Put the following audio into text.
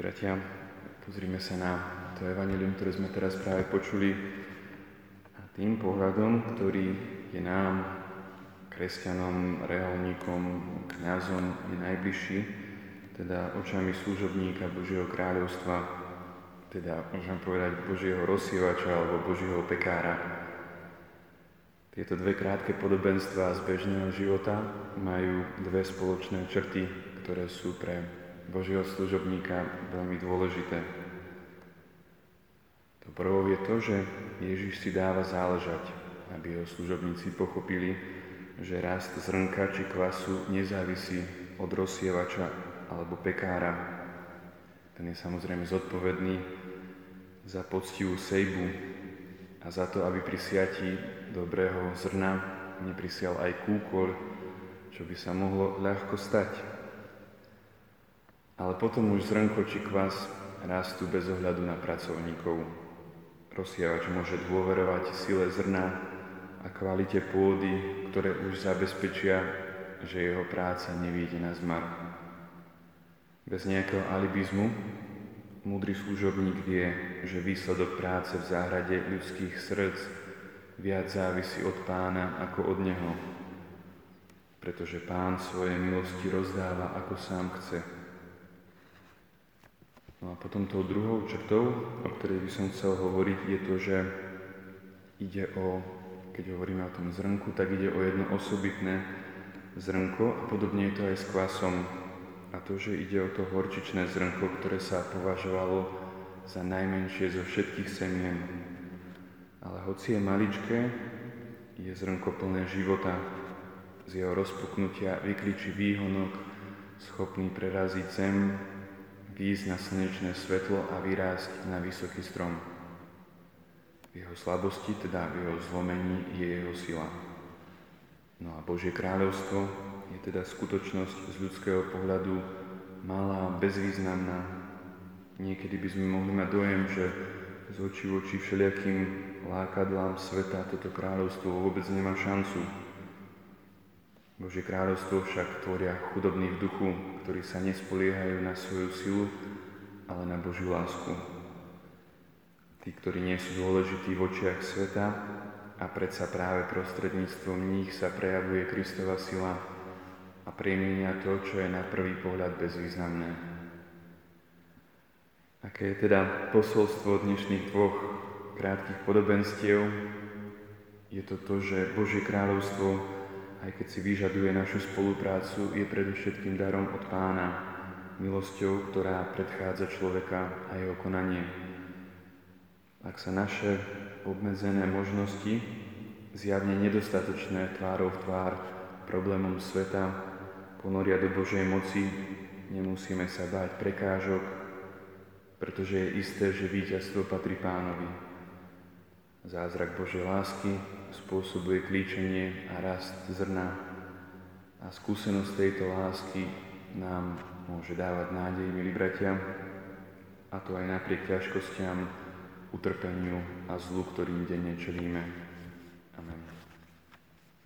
bratia, pozrime sa na to evanilium, ktoré sme teraz práve počuli a tým pohľadom, ktorý je nám, kresťanom, reholníkom, kňazom, je najbližší, teda očami služobníka Božieho kráľovstva, teda môžem povedať Božieho rozsievača alebo Božieho pekára. Tieto dve krátke podobenstva z bežného života majú dve spoločné črty, ktoré sú pre Božieho služobníka veľmi dôležité. To prvou je to, že Ježiš si dáva záležať, aby jeho služobníci pochopili, že rast zrnka či kvasu nezávisí od rozsievača alebo pekára. Ten je samozrejme zodpovedný za poctivú sejbu a za to, aby pri siati dobrého zrna neprisial aj kúkol, čo by sa mohlo ľahko stať. Ale potom už zrnko či kvas rastú bez ohľadu na pracovníkov. Rozsiavač môže dôverovať sile zrna a kvalite pôdy, ktoré už zabezpečia, že jeho práca nevíde na zmar. Bez nejakého alibizmu múdry služobník vie, že výsledok práce v záhrade ľudských srdc viac závisí od pána ako od neho, pretože pán svoje milosti rozdáva, ako sám chce. No a potom tou druhou črtou, o ktorej by som chcel hovoriť, je to, že ide o, keď hovoríme o tom zrnku, tak ide o jedno osobitné zrnko a podobne je to aj s kvasom. A to, že ide o to horčičné zrnko, ktoré sa považovalo za najmenšie zo všetkých semien. Ale hoci je maličké, je zrnko plné života. Z jeho rozpuknutia vyklíči výhonok, schopný preraziť zem, výjsť na slnečné svetlo a vyrásť na vysoký strom. V jeho slabosti, teda v jeho zlomení, je jeho sila. No a Božie kráľovstvo je teda skutočnosť z ľudského pohľadu malá, bezvýznamná. Niekedy by sme mohli mať dojem, že z očí v oči všelijakým lákadlám sveta toto kráľovstvo vôbec nemá šancu. Božie kráľovstvo však tvoria chudobní v duchu, ktorí sa nespoliehajú na svoju silu, ale na Božiu lásku. Tí, ktorí nie sú dôležití v očiach sveta a predsa práve prostredníctvom nich sa prejavuje Kristova sila a premienia to, čo je na prvý pohľad bezvýznamné. Aké je teda posolstvo dnešných dvoch krátkých podobenstiev? Je to to, že Božie kráľovstvo aj keď si vyžaduje našu spoluprácu, je predovšetkým darom od Pána, milosťou, ktorá predchádza človeka a jeho konanie. Ak sa naše obmedzené možnosti, zjavne nedostatočné tvárov v tvár problémom sveta, ponoria do Božej moci, nemusíme sa báť prekážok, pretože je isté, že víťazstvo patrí Pánovi. Zázrak Božej lásky spôsobuje klíčenie a rast zrna a skúsenosť tejto lásky nám môže dávať nádej, milí bratia, a to aj napriek ťažkostiam, utrpeniu a zlu, ktorým denne čelíme.